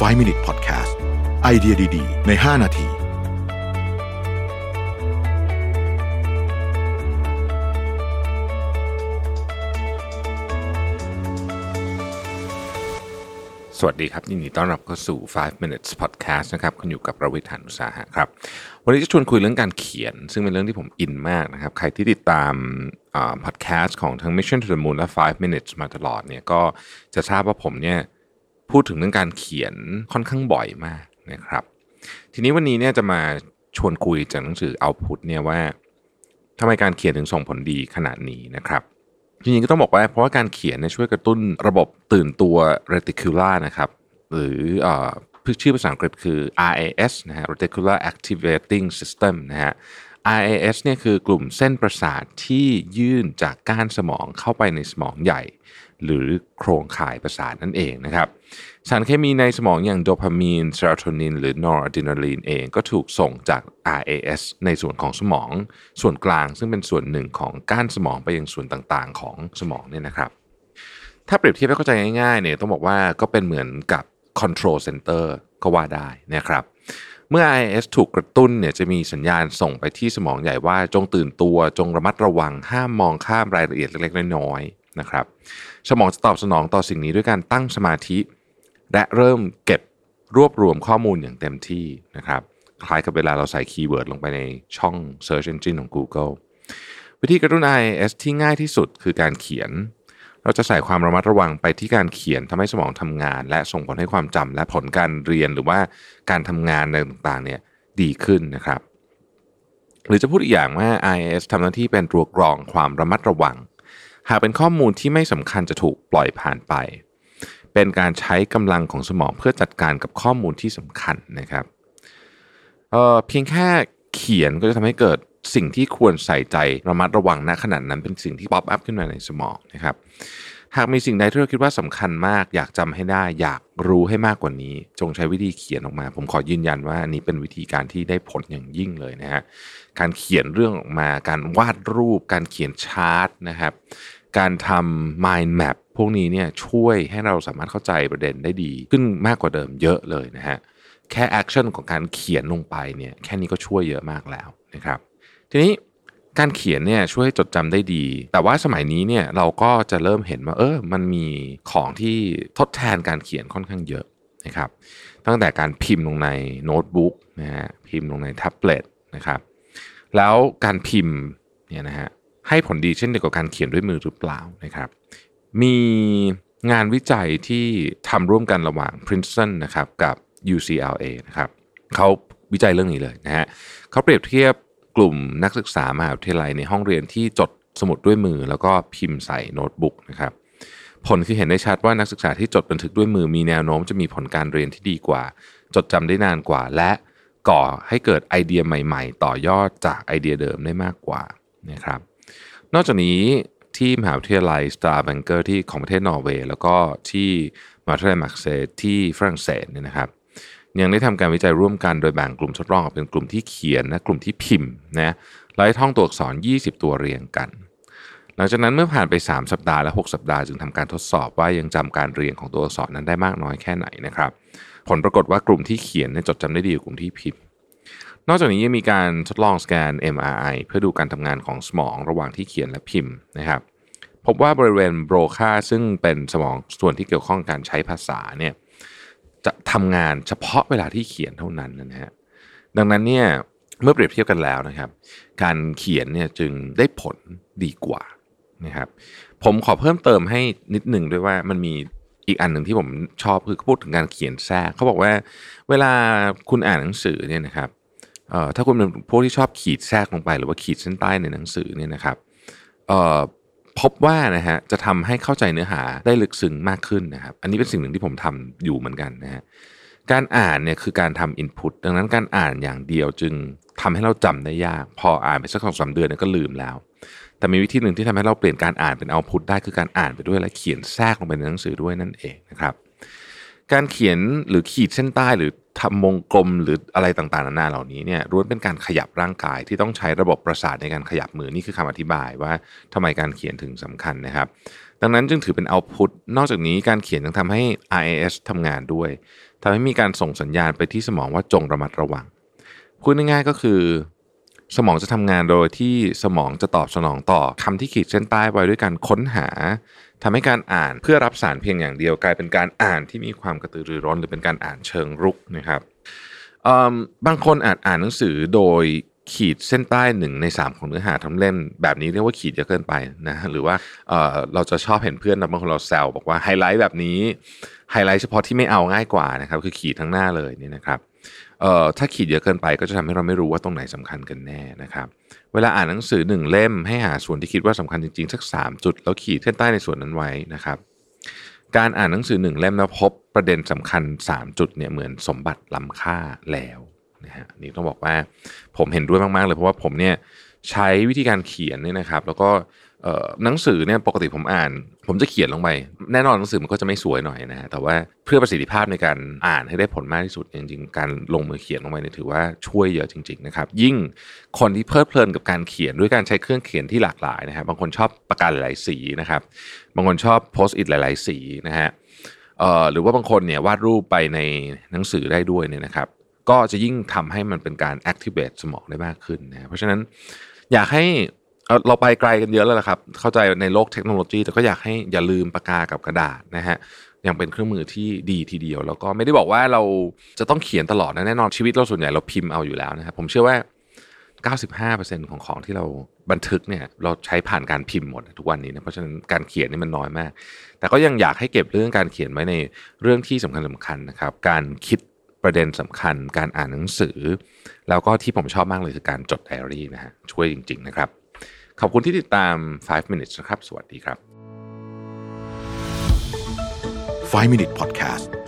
5 Minute Podcast ไอเดียดี ๆ ใน 5 นาทีสวัสดีครับยินดีต้อนรับเข้าสู่ 5 minutes podcast นะครับคุณอยู่กับประวิทยานุสาหะครับ วันนี้จะชวนคุยเรื่องการเขียน ซึ่งเป็นเรื่องที่ผมอินมากนะครับ ใครที่ติดตามพอดแคสต์ของทั้ง Mission to the Moon และ 5 minutes มาตลอดเนี่ยก็จะทราบว่าผมเนี่ย พูดถึงเรื่องการเขียนค่อนข้างบ่อยมากนะครับ ทีนี้วันนี้เนี่ยจะมาชวนคุยจากหนังสือ Output เนี่ยว่าทำไมการเขียนถึงส่งผลดีขนาดนี้นะครับจริงๆก็ต้องบอกว่าเพราะว่าการเขียนเนี่ยช่วยกระตุ้นระบบตื่นตัว reticular นะครับ หรือเอ่อชื่อภาษาอังกฤษคือ RAS นะฮะ reticular activating system นะฮะ RAS เนี่ยคือกลุ่มเส้นประสาทที่ยื่นจากก้านสมองเข้าไปในสมองใหญ่ หรือโครงข่ายประสาทนั่นเองนะครับ สารเคมีในสมองอย่างโดพามีนเซโรโทนิน หรือนอร์อะดรีนาลีนเองก็ถูกส่งจาก RAS ในส่วนของสมอง ส่วนกลางซึ่งเป็นส่วนหนึ่งของก้านสมองไปยังส่วนต่างๆ ของสมองเนี่ยนะครับ ถ้าเปรียบเทียบให้เข้าใจง่ายๆเนี่ยต้องบอกว่าก็เป็นเหมือนกับ control center ก็ว่าได้นะครับเมื่อ RAS ถูกกระตุ้นเนี่ยจะมีสัญญาณส่งไปที่สมองใหญ่ว่าจงตื่นตัวจงระมัดระวังห้ามมองข้ามรายละเอียดเล็กๆ น้อยๆ นะครับ สมองจะตอบสนองต่อสิ่งนี้ด้วยการตั้งสมาธิ และเริ่มเก็บรวบรวมข้อมูลอย่างเต็มที่นะครับ คล้ายกับเวลาเราใส่ keyword ลงไปในช่อง Search Engine ของ Google วิธีกระตุ้น RAS ที่ง่ายที่สุดคือการเขียน เราจะใส่ความระมัดระวังไปที่การเขียนทำให้สมองทำงาน และส่งผลให้ความจำและผลการเรียนหรือว่าการทำงานอะไรต่างๆเนี่ยดีขึ้นนะครับ หรือจะพูดอีกอย่างว่า RAS ทำหน้าที่เป็นตัวกรองความระมัดระวัง หากเป็นข้อมูลที่ไม่สำคัญจะถูกปล่อยผ่านไป เป็นการใช้กำลังของสมองเพื่อจัดการกับข้อมูลที่สำคัญนะครับเพียงแค่เขียนก็จะทำให้เกิดสิ่งที่ควรใส่ใจระมัดระวังณขณะนั้นเป็นสิ่งที่ pop up ขึ้นมาในสมองนะครับ หากมีสิ่งใดที่เราคิดว่าสำคัญมาก อยากจำให้ได้ อยากรู้ให้มากกว่านี้ จงใช้วิธีเขียนออกมา ผมขอยืนยันว่าอันนี้เป็นวิธีการที่ได้ผลอย่างยิ่งเลยนะฮะการเขียนเรื่องออกมา การวาดรูป การเขียนชาร์ตนะครับ การทำ mind map พวกนี้เนี่ยช่วยให้เราสามารถเข้าใจประเด็นได้ดี ขึ้นมากกว่าเดิมเยอะเลยนะฮะแค่แอคชั่นของการเขียนลงไปเนี่ยแค่นี้ก็ช่วยเยอะมากแล้วนะครับ ทีนี้การเขียนเนี่ยช่วยจดจำได้ดี แต่ว่าสมัยนี้เนี่ยเราก็จะเริ่มเห็นว่าเออมันมีของที่ทดแทนการเขียนค่อนข้างเยอะนะครับ ตั้งแต่การพิมพ์ลงในโน้ตบุ๊กนะฮะพิมพ์ลงในแท็บเล็ตนะครับ แล้วการพิมพ์เนี่ยนะฮะ ให้ผลดีเช่นเดียวกับการเขียนด้วยมือหรือเปล่านะครับ มีงานวิจัยที่ทำร่วมกันระหว่าง Princeton นะครับกับ UCLA นะครับเขาวิจัยเรื่องนี้เลยนะฮะเขาเปรียบเทียบกลุ่มนักศึกษามหาวิทยาลัยในห้องเรียนที่จดสมุดด้วยมือ แล้วก็พิมพ์ใส่โน้ตบุ๊กนะครับผลคือเห็นได้ชัดว่านักศึกษาที่จดบันทึกด้วยมือมีแนวโน้มจะมีผลการเรียนที่ดีกว่า จดจำได้นานกว่า และก่อให้เกิดไอเดียใหม่ ๆ ต่อยอดจากไอเดียเดิมได้มากกว่านะครับ นอกจากนี้ที่มหาวิทยาลัยสตาร์บังเกอร์ที่ของประเทศนอร์เวย์แล้วก็ที่มหาวิทยาลัยมาร์กเซยที่ฝรั่งเศสเนี่ยนะครับ ยังได้ทำการวิจัยร่วมกันโดยแบ่งกลุ่มทดลองออกเป็นกลุ่มที่เขียนและกลุ่มที่พิมพ์นะไล่ท่องตัวอักษร 20 ตัวเรียงกัน หลังจากนั้นเมื่อผ่านไป 3 สัปดาห์และ 6 สัปดาห์จึงทำการทดสอบว่ายังจำการเรียงของตัวอักษรนั้นได้มากน้อยแค่ไหนนะครับ ผลปรากฏว่ากลุ่มที่เขียนจดจำได้ดีกว่า กลุ่มที่พิมพ์ นอกจากนี้ยังมีการทดลองสแกน MRI เพื่อดูการทำงานของสมองระหว่างที่เขียนและพิมพ์นะครับ พบว่าบริเวณโบรคาซึ่งเป็นสมองส่วนที่เกี่ยวข้องการใช้ภาษาเนี่ยจะทำงานเฉพาะเวลาที่เขียนเท่านั้นนะฮะดังนั้นเนี่ยเมื่อเปรียบเทียบกันแล้วนะครับ การเขียนเนี่ยจึงได้ผลดีกว่านะครับผมขอเพิ่มเติมให้นิดหนึ่งด้วยว่ามันมี อีกอันหนึ่งที่ผมชอบคือพูดถึงการเขียนแทรกเขาบอกว่า เวลาคุณอ่านหนังสือเนี่ยนะครับเอ่อถ้าคุณเป็นพวกที่ชอบขีดแทรกลงไป หรือว่าขีดเส้นใต้ในหนังสือเนี่ยนะครับเอ่อพบว่านะฮะจะทำให้เข้าใจเนื้อหาได้ลึกซึ้งมากขึ้นนะครับ อันนี้เป็นสิ่งหนึ่งที่ผมทำอยู่เหมือนกันนะฮะการอ่านเนี่ยคือการทำอินพุตดังนั้นการอ่านอย่างเดียวจึง ทำให้เราจำได้ยาก พออ่านไปสักสองสาเดือนเนี่ยก็ลืมแล้ว แต่มีวิธีหนึ่งที่ทำให้เราเปลี่ยนการอ่านเป็นเอาพุตได้คือการอ่านไปด้วยและเขียนแทรกลงไปในหนังสือด้วยนั่นเองนะครับการเขียนหรือขีดเส้นใต้หรือทำวงกลมหรืออะไรต่างๆนานาเหล่านี้เนี่ยล้วนเป็นการขยับร่างกายที่ต้องใช้ระบบประสาทในการขยับมือนี่คือคำอธิบายว่าทำไมการเขียนถึงสำคัญนะครับ ดังนั้นจึงถือเป็นเอาพุตนอกจากนี้การเขียนยังทำให้ RAS ทำงานด้วยทำให้มีการส่งสัญญาณไปที่สมองว่าจงระมัดระวัง พูดง่ายๆก็คือ สมองจะทำงานโดยที่สมองจะตอบสนองต่อคำที่ขีดเส้นใต้ไว้ด้วยการค้นหาทำให้การอ่านเพื่อรับสารเพียงอย่างเดียวกลายเป็นการอ่านที่มีความกระตือรือร้น หรือเป็นการอ่านเชิงรุกนะครับบางคนอาจอ่านหนังสือโดย ขีดเส้นใต้หนึ่งในสามของเนื้อหาทั้งเล่มแบบนี้เรียกว่าขีดเยอะเกินไปนะหรือว่าเเราจะชอบเห็นเพื่อนบางคนเราแซวบอกว่าไฮไลท์แบบนี้ไฮไลท์เฉพาะที่ไม่เอาง่ายกว่านะครับคือขีดทั้งหน้าเลยนี่นะครับถ้าขีดเยอะเกินไปก็จะทำให้เราไม่รู้ว่าตรงไหนสำคัญกันแน่นะครับ เวลาอ่านหนังสือหนึ่งเล่มให้หาส่วนที่คิดว่าสำคัญจริงๆสักสามจุด แล้วขีดเส้นใต้ในส่วนนั้นไว้นะครับ การอ่านหนังสือหนึ่งเล่มแล้วพบประเด็นสำคัญ 3 จุดเนี่ยเหมือนสมบัติล้ำค่าแล้ว นะฮะนี่ต้องบอกว่าผมเห็นด้วยมากๆเลยเพราะว่าผมเนี่ยใช้วิธีการเขียนเนี่ยนะครับ แล้วก็หนังสือเนี่ยปกติผมอ่าน ผมจะเขียนลงไป แน่นอนหนังสือมันก็จะไม่สวยหน่อยนะฮะแต่ว่าเพื่อประสิทธิภาพในการอ่านให้ได้ผลมากที่สุดจริงๆ การลงมือเขียนลงไปเนี่ยถือว่าช่วยเยอะจริง ๆนะครับ ยิ่งคนที่เพลิดเพลินกับการเขียนด้วยการใช้เครื่องเขียนที่หลากหลายนะครับบางคนชอบปากกาหลายสีนะครับ บางคนชอบโพสต์อิทหลาย ๆ สีนะฮะหรือว่าบางคนเนี่ยวาดรูปไปในหนังสือได้ด้วยเนี่ยนะครับ ก็จะยิ่งทำให้มันเป็นการ activate สมองได้มากขึ้นนะเพราะฉะนั้นอยากให้เราไปไกลกันเยอะแล้วละครับ เข้าใจในโลกเทคโนโลยี แต่ก็อยากให้อย่าลืมปากกากับกระดาษนะฮะยังเป็นเครื่องมือที่ดีทีเดียว แล้วก็ไม่ได้บอกว่าเราจะต้องเขียนตลอดนะแน่นอนชีวิตเราส่วนใหญ่เราพิมพ์เอาอยู่แล้วนะครับผมเชื่อว่า 95%ของของที่เราบันทึกเนี่ยเราใช้ผ่านการพิมพ์หมดทุกวันนี้นะเพราะฉะนั้นการเขียนนี่มันน้อยมาก แต่ก็ยังอยากให้เก็บเรื่องการเขียนไว้ในเรื่องที่สำคัญสำคัญนะครับ การคิด ประเด็นสำคัญการอ่านหนังสือ แล้วก็ที่ผมชอบมากเลยคือการจดไดอารี่นะฮะช่วยจริง ๆ นะครับ ขอบคุณที่ติดตาม 5 minutes นะครับ สวัสดีครับ 5 minute podcast